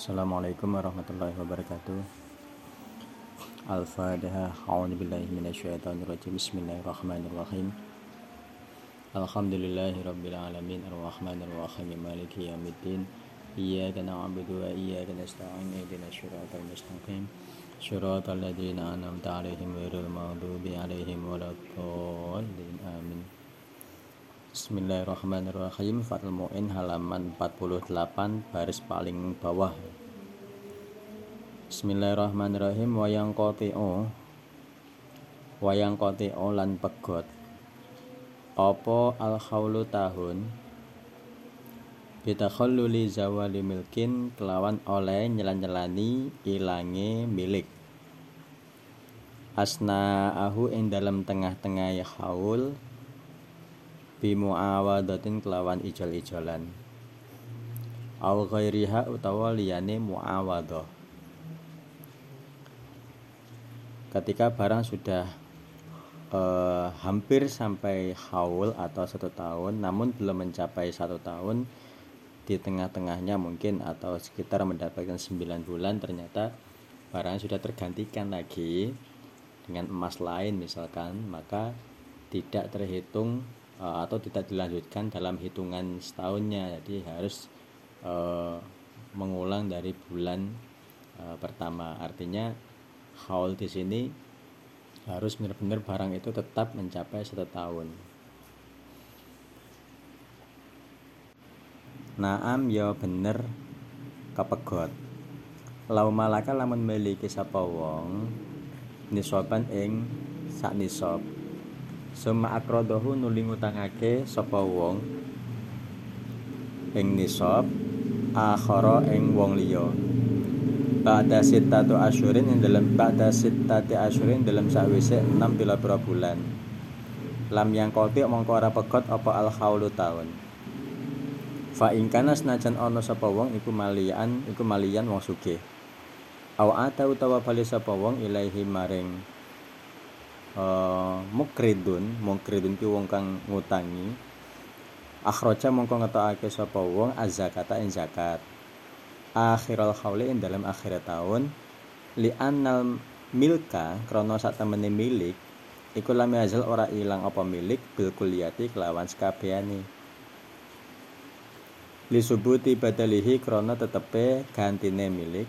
Assalamualaikum warahmatullahi wabarakatuh. Al-Fatihah A'udhu billahi minasyaitanirrajim Bismillahirrahmanirrahim. Alhamdulillahi rabbil alamin. Ar-Rahmanirrahim. Maliki yawmiddin Iyaka na'budu wa iyaka nasta'in. Ihdina syiratal mustaqim. Syiratal ladzina an'amta 'alaihim ghairil maghdubi 'alaihim waladdallin. Amin Bismillahirrahmanirrahim. Fathul Mu'in halaman 48 baris paling bawah. Bismillahirrahmanirrahim. Wayang koti'o Wayang koti'o lan pegot. Opo al khawlu tahun Bitakhalluli zawali milkin Kelawan oleh nyelan-nyelani ilange milik. Asna ahu ing dalam tengah-tengah ya haul bimuawadatin kelawan ijol-ijolan. Au ghairiha utawa liyane muawadah. Ketika barang sudah eh, hampir sampai haul atau satu tahun namun belum mencapai satu tahun di tengah-tengahnya mungkin atau sekitar mendapatkan 9 bulan ternyata barang sudah tergantikan lagi dengan emas lain misalkan maka tidak terhitung uh, atau tidak dilanjutkan dalam hitungan setahunnya. Jadi harus uh, mengulang dari bulan uh, pertama. Artinya haul di sini harus benar-benar barang itu tetap mencapai satu tahun. Naam ya bener kepegot. Lau malaka lamun miliki sapa wong nisoban ing sak nisob Suma akrodohu nuli ngutangake sapa wong ing nisab akhara ing wong liya. Ba'da sittatu asyurin ing dalam ba'da sittati asyurin dalam sawise 6 pila bulan. Lam yang koti mongko ora pegot apa al haulu taun. Fa ing kana senajan ana sapa wong iku malian iku malian wong sugih. Aw ata utawa bali sapa wong ilaihi maring uh, mukridun mukridun ki wong kang ngutangi. Akhraja mongko ngetokake sapa wong? Azakata ing zakat. Akhiral hauli ing dalam akhir tahun li annal milka krana sak temene milik iku lam yazal ora ilang apa milik bil kulliyati kelawan sekabehane li subuti badalihi krana tetepe gantine milik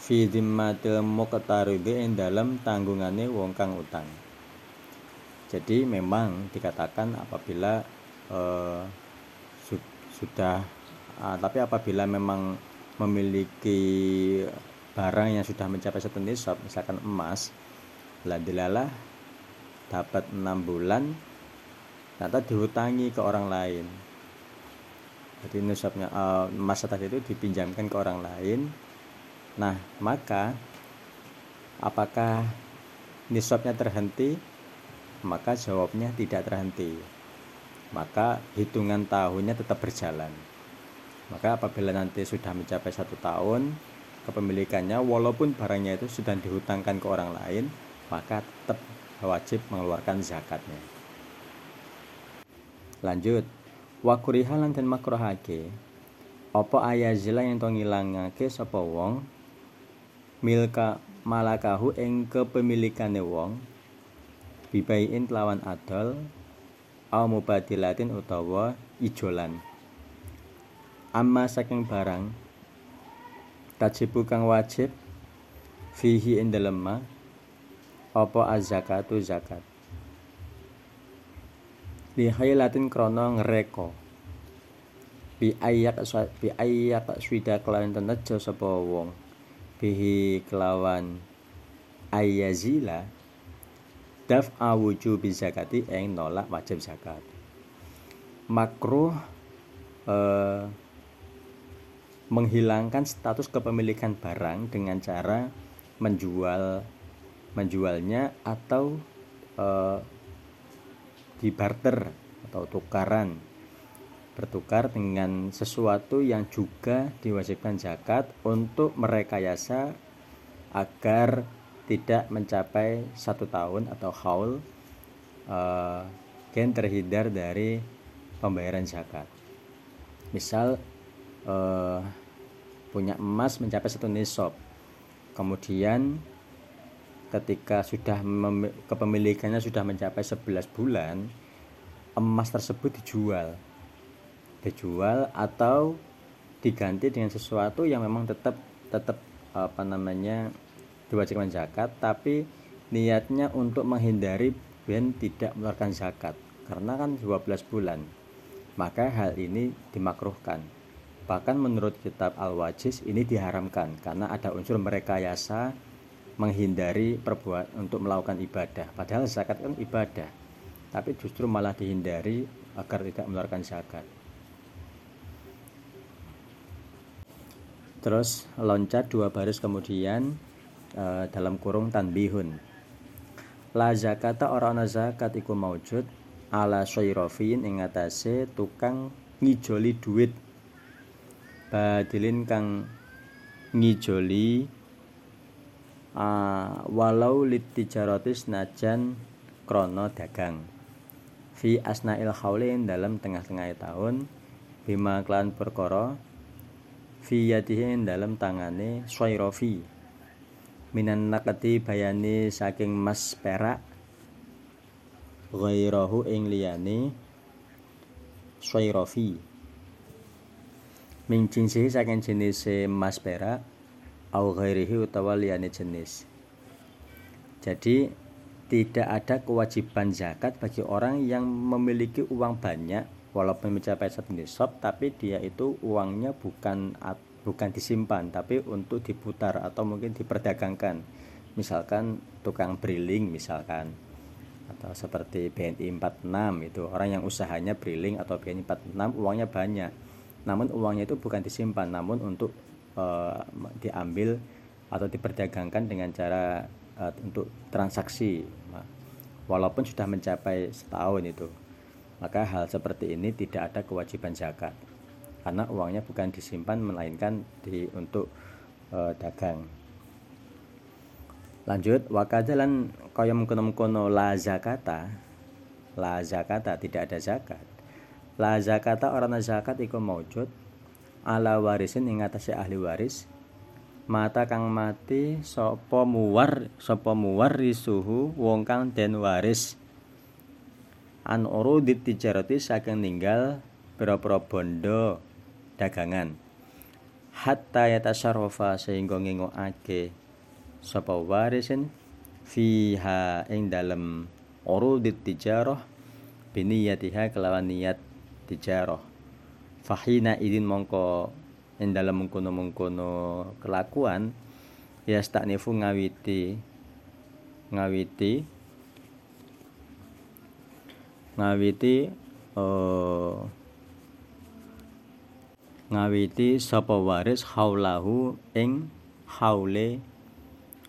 fi zimmatil muqtaridi ing dalam tanggungane wong kang utang. Jadi memang dikatakan apabila uh, su sudah uh, tapi apabila memang memiliki barang yang sudah mencapai satu nisab misalkan emas ladilalah dapat enam bulan ternyata dihutangi ke orang lain jadi nisabnya uh, emas tadi itu dipinjamkan ke orang lain Nah, maka apakah nisabnya terhenti? Maka jawabnya tidak terhenti. Maka hitungan tahunnya tetap berjalan. Maka apabila nanti sudah mencapai satu tahun kepemilikannya, walaupun barangnya itu sudah dihutangkan ke orang lain, maka tetap wajib mengeluarkan zakatnya. Lanjut, wakurihalan dan makrohake apa ayazila yang to ngilangake sapa wong milka malakahu ing kepemilikane wong bibaiin lawan adol au mubadilatin utawa ijolan. Amma saking barang tajibu kang wajib fihi ing ma apa az-zakatu zakat? Li khailatin krana ngreka bi ayyak bi ayyak swida kelawan tenejo sapa wong bihi kelawan ayazila daf awujubi zakati eng nolak wajib zakat. Makruh eh, menghilangkan status kepemilikan barang dengan cara menjual menjualnya atau eh, dibarter atau tukaran bertukar dengan sesuatu yang juga diwajibkan zakat untuk merekayasa agar tidak mencapai satu tahun atau haul uh, terhindar dari pembayaran zakat. Misal uh, punya emas mencapai satu nisab kemudian ketika sudah kepemilikannya sudah mencapai 11 bulan emas tersebut dijual dijual atau diganti dengan sesuatu yang memang tetap tetap apa namanya diwajibkan zakat tapi niatnya untuk menghindari ben tidak mengeluarkan zakat. Karena kan 12 bulan maka hal ini dimakruhkan. Bahkan menurut kitab Al-Wajiz ini diharamkan karena ada unsur merekayasa menghindari perbuat untuk melakukan ibadah. Padahal zakat kan ibadah tapi justru malah dihindari agar tidak mengeluarkan zakat terus loncat dua baris kemudian e, dalam kurung tanbihun. La zakata ora ana zakat iku maujud ala syairofin ing atase tukang ngijoli duit. Badilin kang ngijoli uh, walau litijaratis najan krono dagang. Fi asnail haulin dalam tengah-tengah tahun bima klan perkara fi yadihi dalam tangane swairafi minan nakati bayani saking mas perak ghairahu ing liyane swairafi min jinsihi saking jenis mas perak au ghairihi utawa liyane jenis. Jadi tidak ada kewajiban zakat bagi orang yang memiliki uang banyak walaupun mencapai satu nisab tapi dia itu uangnya bukan bukan disimpan tapi untuk diputar atau mungkin diperdagangkan. Misalkan tukang briling misalkan atau seperti BNI 46 itu orang yang usahanya briling atau BNI 46 uangnya banyak. Namun uangnya itu bukan disimpan namun untuk e, diambil atau diperdagangkan dengan cara e, untuk transaksi walaupun sudah mencapai setahun itu maka hal seperti ini tidak ada kewajiban zakat. Karena uangnya bukan disimpan melainkan di untuk e, dagang. Lanjut wakadalan kaya mengkono-mengkono la zakata la zakata tidak ada zakat. La zakata orang zakat iku maujud ala warisin ing atase ahli waris mata kang mati sapa muwar sapa muwarrisuhu wong kang den waris an urudit tijarati saking ninggal pira-pira bondo dagangan. Hatta yatasarrafa sehingga ngengokake sapa warisin fiha ing dalem urudit tijarah biniyatiha kelawan niat tijarah fahina idin mongko ing dalem mengkono-mengkono kelakuan ya staknifu ngawiti ngawiti ngawiti uh, ngawiti sapa waris haulahu ing haule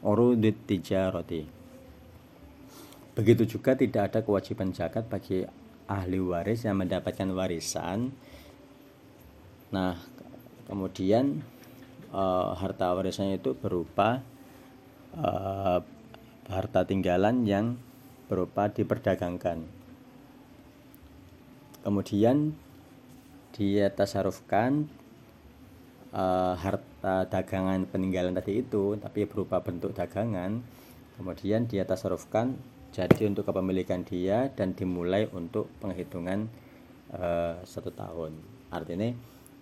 urudit tijarati. Begitu juga tidak ada kewajiban zakat bagi ahli waris yang mendapatkan warisan. Nah kemudian uh, harta warisannya itu berupa uh, harta tinggalan yang berupa diperdagangkan kemudian dia tasarufkan uh, harta dagangan peninggalan tadi itu tapi berupa bentuk dagangan. Kemudian dia tasarufkan jadi untuk kepemilikan dia dan dimulai untuk penghitungan uh, satu tahun. Artinya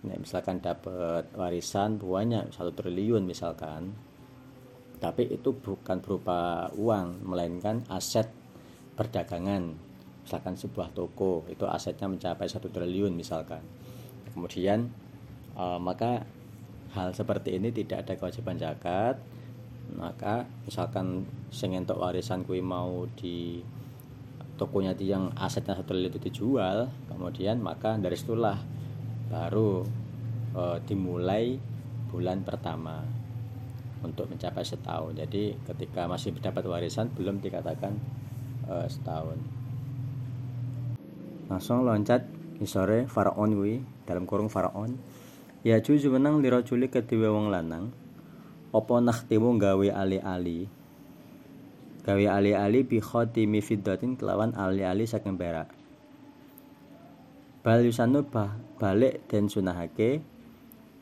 ya, misalkan dapat warisan buahnya satu triliun misalkan tapi itu bukan berupa uang melainkan aset perdagangan misalkan sebuah toko itu asetnya mencapai satu triliun misalkan. Kemudian uh, maka hal seperti ini tidak ada kewajiban zakat maka misalkan sing entuk warisan kui mau di tokonya yang asetnya satu triliun itu dijual kemudian maka dari situlah baru uh, dimulai bulan pertama untuk mencapai setahun. Jadi ketika masih mendapat warisan belum dikatakan uh, setahun langsung loncat isore faraon wi dalam kurung faraon. Ya juju menang liro culi kedua wong lanang. Opo nakhtimu gawe ali-ali? Gawe ali-ali bi khatimi fiddatin kelawan ali-ali saking perak. Bal yusanu bah balik dan sunahake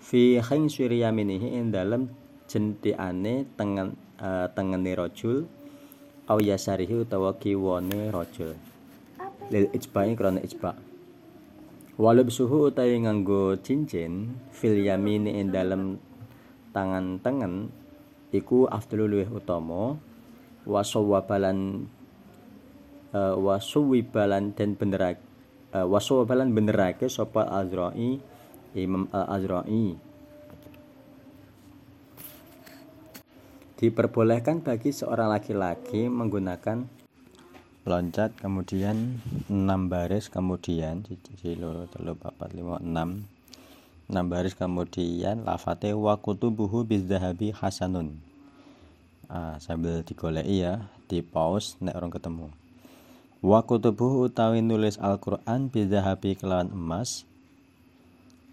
fi khinsuri yaminihi ing dalem jentiane tengen uh, tengene rajul au yasarihi utawa kiwane rajul lil ijba'i krana ijba' Walub suhu utawi nganggo cincin fil yamini ing dalem tangan tengen iku afdalu luwih utama wasawabalan uh, wasuwibalan dan benerake uh, wasawabalan benerake sapa Azra'i Imam Al-Azra'i. Diperbolehkan bagi seorang laki-laki menggunakan loncat kemudian 6 baris kemudian jadi loro telu papat lima enam. Enam baris kemudian lafate wa kutubuhu bizdahabi hasanun. Ah, sambil digoleki ya di pause nek orang ketemu. Wa kutubuhu utawi nulis Al-Qur'an bizdahabi kelawan emas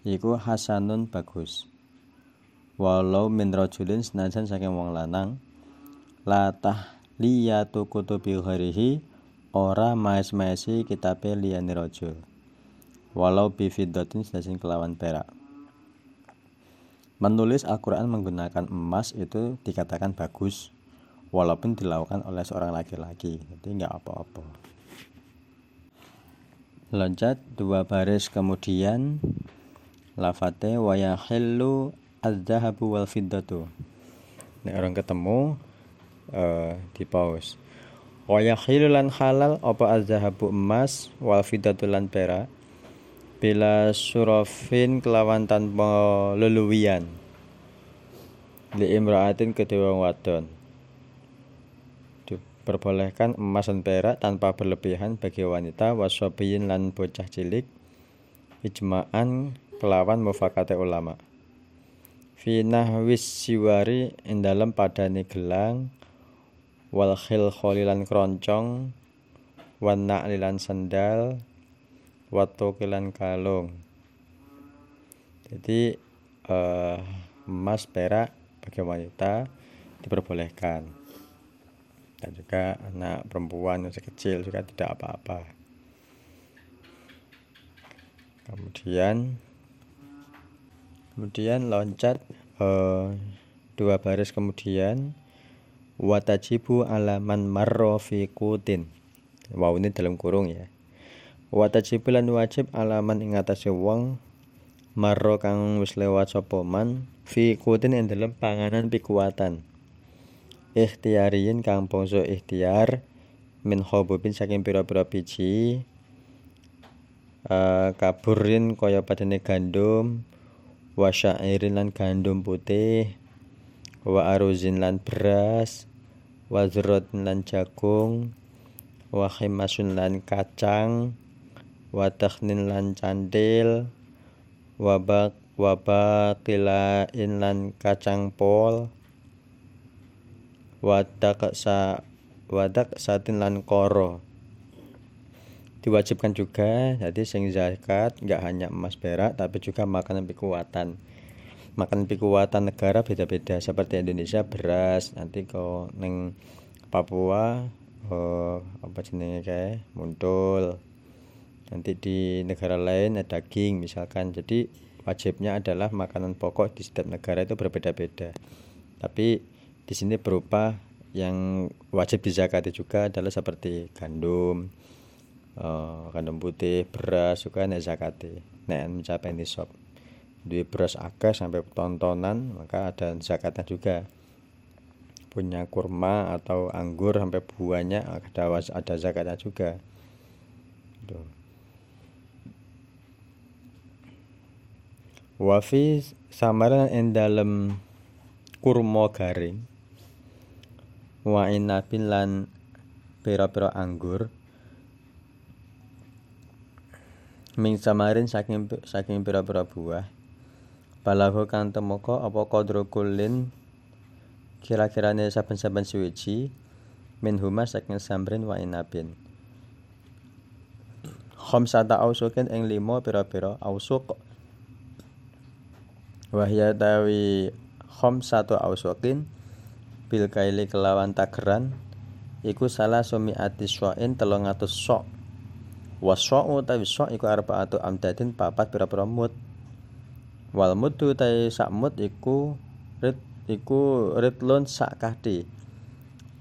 iku hasanun bagus. Walau min rajulin senajan saking wong lanang latah liyatu kutubi ghairihi ora maes-maesi kitabe liyane raja walau bifidatin sedasin kelawan perak. Menulis Al-Quran menggunakan emas itu dikatakan bagus walaupun dilakukan oleh seorang laki-laki jadi nggak apa-apa. Loncat dua baris kemudian lafate wayahillu az-zahabu wal fiddatu. Ini orang ketemu uh, di pause wa lan halal apa azhabu emas wal fidatulan perak bila surafin kelawan tanpa leluwian li imra'atin kedua wadon. Diperbolehkan emas dan perak tanpa berlebihan bagi wanita wasobiyin lan bocah cilik ijma'an kelawan mufakate ulama. Fi nahwis siwari ing dalem padane gelang wal khil kholilan kroncong wan sandal watokilan kalung. Jadi uh, emas perak bagi wanita diperbolehkan. Dan juga anak perempuan yang kecil juga tidak apa-apa. Kemudian kemudian loncat uh, dua baris kemudian watajibu alaman marro fi kutin wow ini dalam kurung ya. Watajibu lan wajib alaman ing atase wong marro kang wis lewat sapa man fi kutin ing dalam panganan pikuatan. Ikhtiyariyin kang bangsa ikhtiar min hobubin saking pira-pira biji uh, kaburin kaya padane gandum wa syairin lan gandum putih wa aruzin lan beras wa zurratin lan jagung wa khimasun lan kacang wa takhnin lan candil wa bak wa baqilain lan kacang pol wa sa wadak satin lan koro. Diwajibkan juga jadi sing zakat nggak hanya emas perak tapi juga makanan kekuatan makan pikuatan negara beda-beda seperti Indonesia beras nanti kau neng Papua oh, apa jenenge kayak muncul nanti di negara lain ada daging misalkan. Jadi wajibnya adalah makanan pokok di setiap negara itu berbeda-beda. Tapi di sini berupa yang wajib dizakati juga adalah seperti gandum uh, gandum putih beras juga nek zakati nek mencapai nisab di beras akeh sampai tontonan maka ada zakatnya juga punya kurma atau anggur sampai buahnya ada ada zakatnya juga Tuh. wafi samaran ing dalem kurma garing wa inabin lan pira-pira anggur ming samarin saking saking pira-pira buah Balago kang temoko apa kodro kulin kira-kirane saben-saben suwiji min huma saking samrin wa inabin. Khamsata ausukin ing limo pira-pira ausuk. Wahya tawi khamsatu ausukin bil kaili kelawan tageran iku salah sumi ati swain telung atus sok. Wasok utawi sok iku arbaatu amdadin papat pira-pira mut wal mudu tai sak mud iku rit iku ritlun sak kahdi.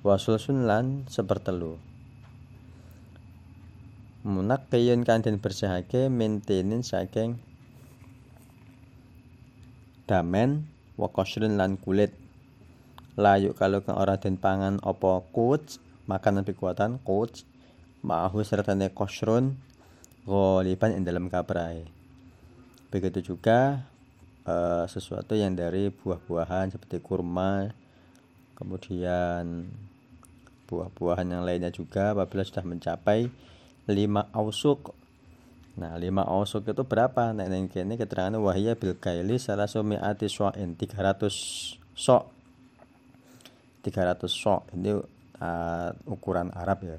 Wasul sunlan sepertelu. Munak kayun kan den bersihake maintenin saking damen wa lan kulit. Layu kalau kang ora den pangan apa coach makanan kekuatan coach ma'ahu sertane kosrun ghaliban ing dalam kaprai begitu juga uh, sesuatu yang dari buah-buahan seperti kurma kemudian buah-buahan yang lainnya juga apabila sudah mencapai 5 ausuk Nah, 5 ausuk itu berapa? Nah, ini kene keterangan wahya bil kaili salah sumiati so'in 300 sok. 300 sok ini uh, ukuran Arab ya.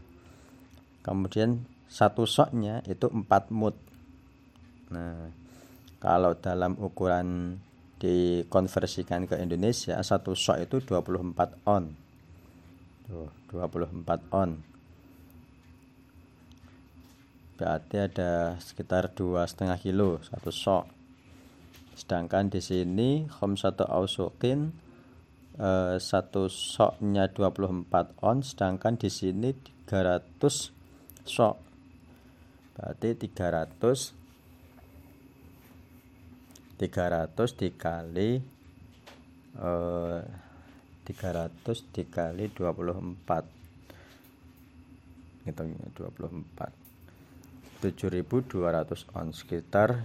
Kemudian satu soknya itu 4 mut. Nah, kalau dalam ukuran dikonversikan ke Indonesia satu sok itu 24 on. Tuh, 24 on. Berarti ada sekitar dua setengah kilo satu sok sedangkan di sini satu ausukin eh, satu soknya 24 on sedangkan di sini 300 sok berarti 300 300 dikali eh, 300 dikali 24 hitungnya 24 7200 on sekitar.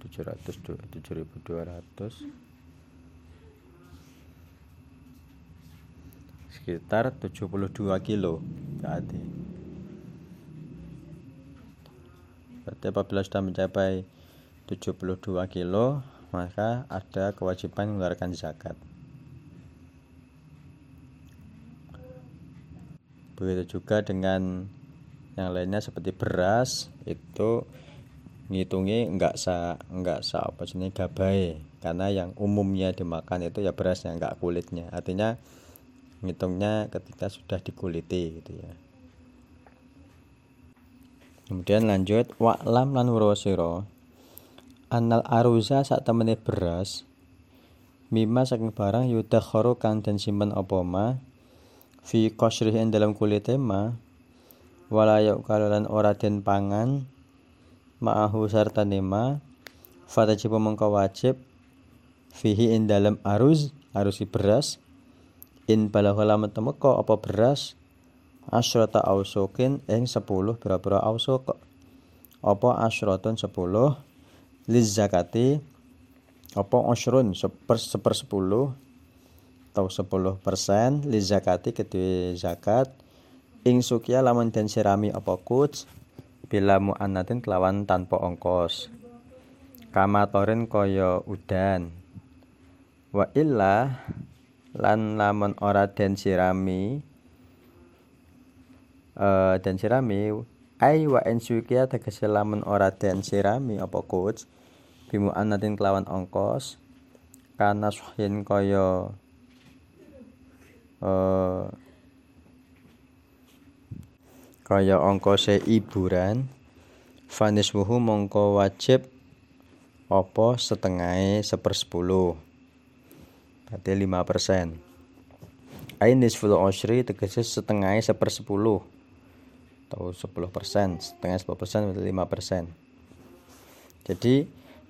700 7200 sekitar 72 kilo berarti. Berarti apabila sudah mencapai 72 kilo maka ada kewajiban mengeluarkan zakat. Begitu juga dengan yang lainnya seperti beras itu ngitungi enggak sa enggak sa apa sini gabai karena yang umumnya dimakan itu ya beras yang enggak kulitnya. Artinya ngitungnya ketika sudah dikuliti gitu ya. Kemudian lanjut wa'lam lan wurosiro anal aruza saat temene beras. Mima saking barang yudakharu kang dan simpen opoma fi qasrihi dalam kulite ma? Walayuk kalulan ora den pangan ma'ahu sarta nema fatajibu mengko wajib fihi in dalam aruz arusi beras. In balahu lamun temeko apa beras? Asyrata ausukin ing 10 pira-pira ausuk apa asyratun 10 liz zakati apa asyrun seper seper 10 atau 10 persen liz zakati kedua zakat. Ing sukia lamun den sirami apa kuts bila mu'annatin kelawan tanpa ongkos. Kamatorin kaya udan. Wa illa lan lamun ora den sirami uh, sirami ai wa en sukia tegese lamun ora den sirami apa kuts bimu anatin kelawan ongkos kana suhin kaya uh, kaya ongkose iburan wuhu mongko wajib apa setengah sepersepuluh. Berarti lima persen. Ainis nisful osri tegese setengah sepersepuluh. Atau sepuluh persen. Setengah sepuluh persen berarti lima persen. Jadi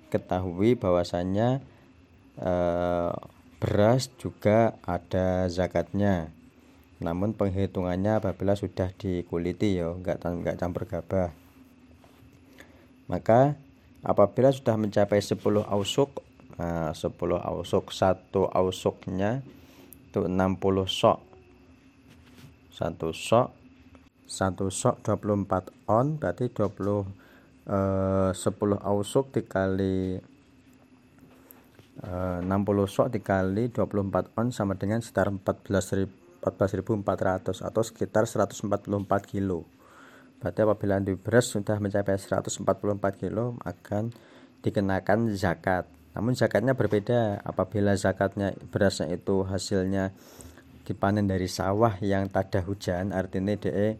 ketahui bahwasannya eh, beras juga ada zakatnya. Namun penghitungannya apabila sudah dikuliti ya enggak enggak campur gabah. Maka apabila sudah mencapai 10 ausuk nah 10 ausuk satu ausuknya itu 60 sok. Satu sok satu sok 24 on berarti 20 eh, 10 ausuk dikali eh, 60 sok dikali 24 on sama dengan sekitar 14.000 14.400 atau sekitar 144 kilo. Berarti apabila di beras sudah mencapai 144 kilo akan dikenakan zakat. Namun zakatnya berbeda apabila zakatnya berasnya itu hasilnya dipanen dari sawah yang tak ada hujan artinya DE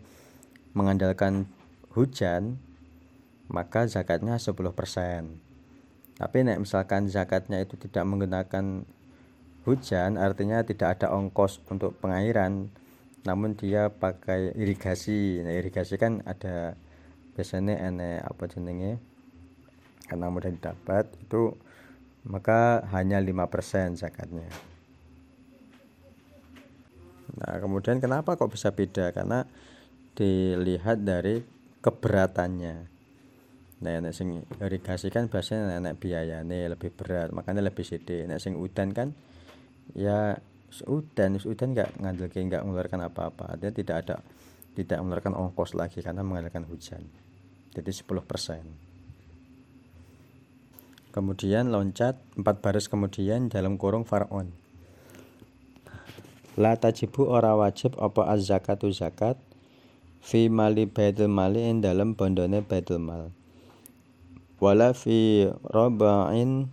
mengandalkan hujan maka zakatnya 10% tapi nek misalkan zakatnya itu tidak menggunakan hujan artinya tidak ada ongkos untuk pengairan namun dia pakai irigasi. Nah irigasi kan ada biasanya enek apa jenenge? Karena mudah didapat itu maka hanya 5% zakatnya. Nah kemudian kenapa kok bisa beda? Karena dilihat dari keberatannya Nah, nek sing irigasi kan biasanya nek biayane lebih berat, makanya lebih sedih. Nek sing udan kan ya udan, udan nggak ngandalke nggak mengeluarkan apa-apa. Artinya tidak ada tidak mengeluarkan ongkos lagi karena mengandalkan hujan. Jadi 10%. Kemudian loncat empat baris kemudian dalam kurung faraon. La tajibu ora wajib apa az-zakatu zakat fi mali baitul mali dalam bondone baitul mal wala fi raba'in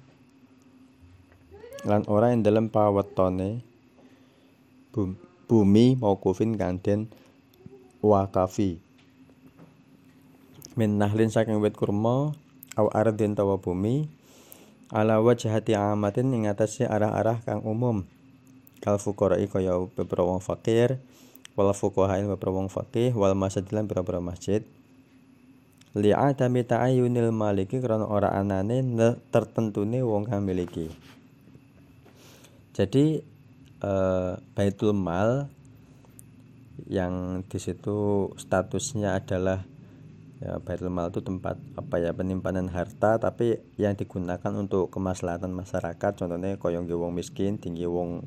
lan ora ing dalem pawetone bumi maukufin kang den wakafi. Min nahlin saking wit kurma aw ardin tawa bumi ala wajhati amatin ing atase arah-arah kang umum. Kal fuqara kaya beberapa wong fakir wal fuqaha beberapa wong fakih wal masjidilan beberapa masjid li'adami ta'ayunil maliki karena ora anane tertentune wong kang miliki. Jadi eh, baitul mal yang di situ statusnya adalah ya baitul mal itu tempat apa ya penyimpanan harta tapi yang digunakan untuk kemaslahatan masyarakat contohnya koyong wong miskin tinggi wong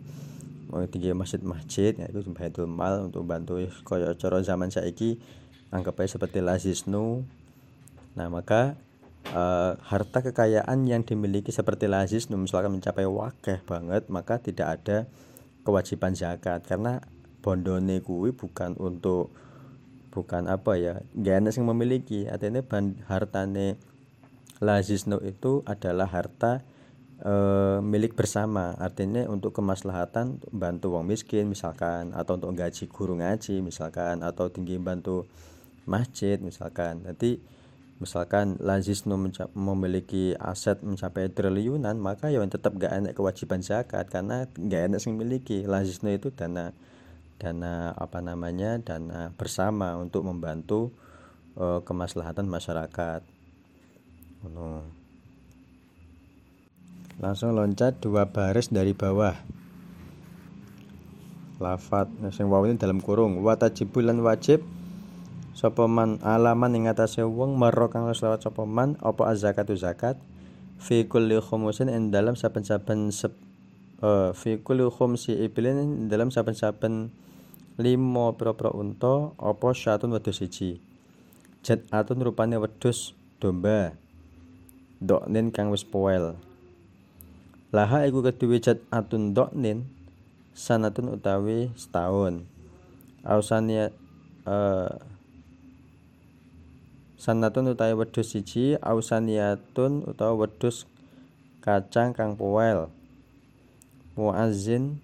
tinggi masjid-masjid ya itu baitul mal untuk bantu koyo cara zaman saiki anggap aja seperti lazisnu Nah, maka uh, harta kekayaan yang dimiliki seperti lazis misalkan mencapai wakeh banget, maka tidak ada kewajiban zakat. Karena bondone kuwi bukan untuk bukan apa ya gak yang memiliki. Artinya hartane lazisno itu adalah harta e, milik bersama. Artinya untuk kemaslahatan bantu wong miskin misalkan atau untuk gaji guru ngaji misalkan atau tinggi bantu masjid misalkan. Nanti misalkan Lazisno memiliki aset mencapai triliunan maka ya tetap gak enak kewajiban zakat karena gak enak sing memiliki Lazisno itu dana dana apa namanya dana bersama untuk membantu uh, kemaslahatan masyarakat. Langsung loncat dua baris dari bawah. Lafat sing wawu ini dalam kurung. Watajibulan wajib sapa man alaman ing atase wong maro kang wis lewat sapa man apa zakat fi kulli khumusin ing dalam saben-saben uh, fi kulli khumsi ibilin dalam saben-saben limo pro-pro unta apa syatun wedhus siji. Jet atun rupane wedhus domba. Doknin kang wis poel. Laha iku kedue jet atun doknin sanatun utawi setahun. Ausania uh, sanatun utawi wedhus siji ausaniyatun utawa wedhus kacang kang poel muazzin.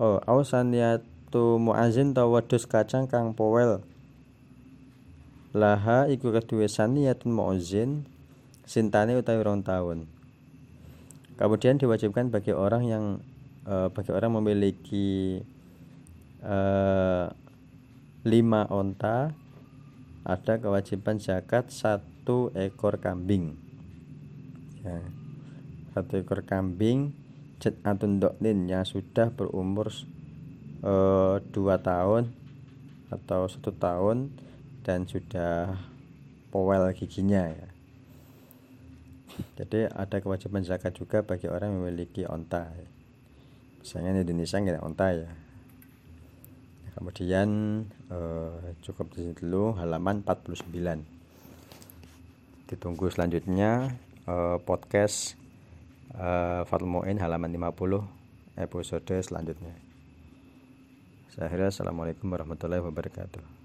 Oh ausaniyatu muazzin utawa wedhus kacang kang poel laha iku kedua saniyatun muazzin sintane utawi rong tahun kemudian diwajibkan bagi orang yang uh, bagi orang memiliki uh, lima onta ada kewajiban zakat satu ekor kambing. Ya, satu ekor kambing jet atun yang sudah berumur e, dua tahun atau satu tahun dan sudah powel giginya ya. Jadi ada kewajiban zakat juga bagi orang yang memiliki onta misalnya di Indonesia nggak onta ya kemudian eh, cukup di sini dulu halaman 49 ditunggu selanjutnya eh, podcast eh, Fatul Mu'in halaman 50 episode selanjutnya. Saya akhirnya Assalamualaikum warahmatullahi wabarakatuh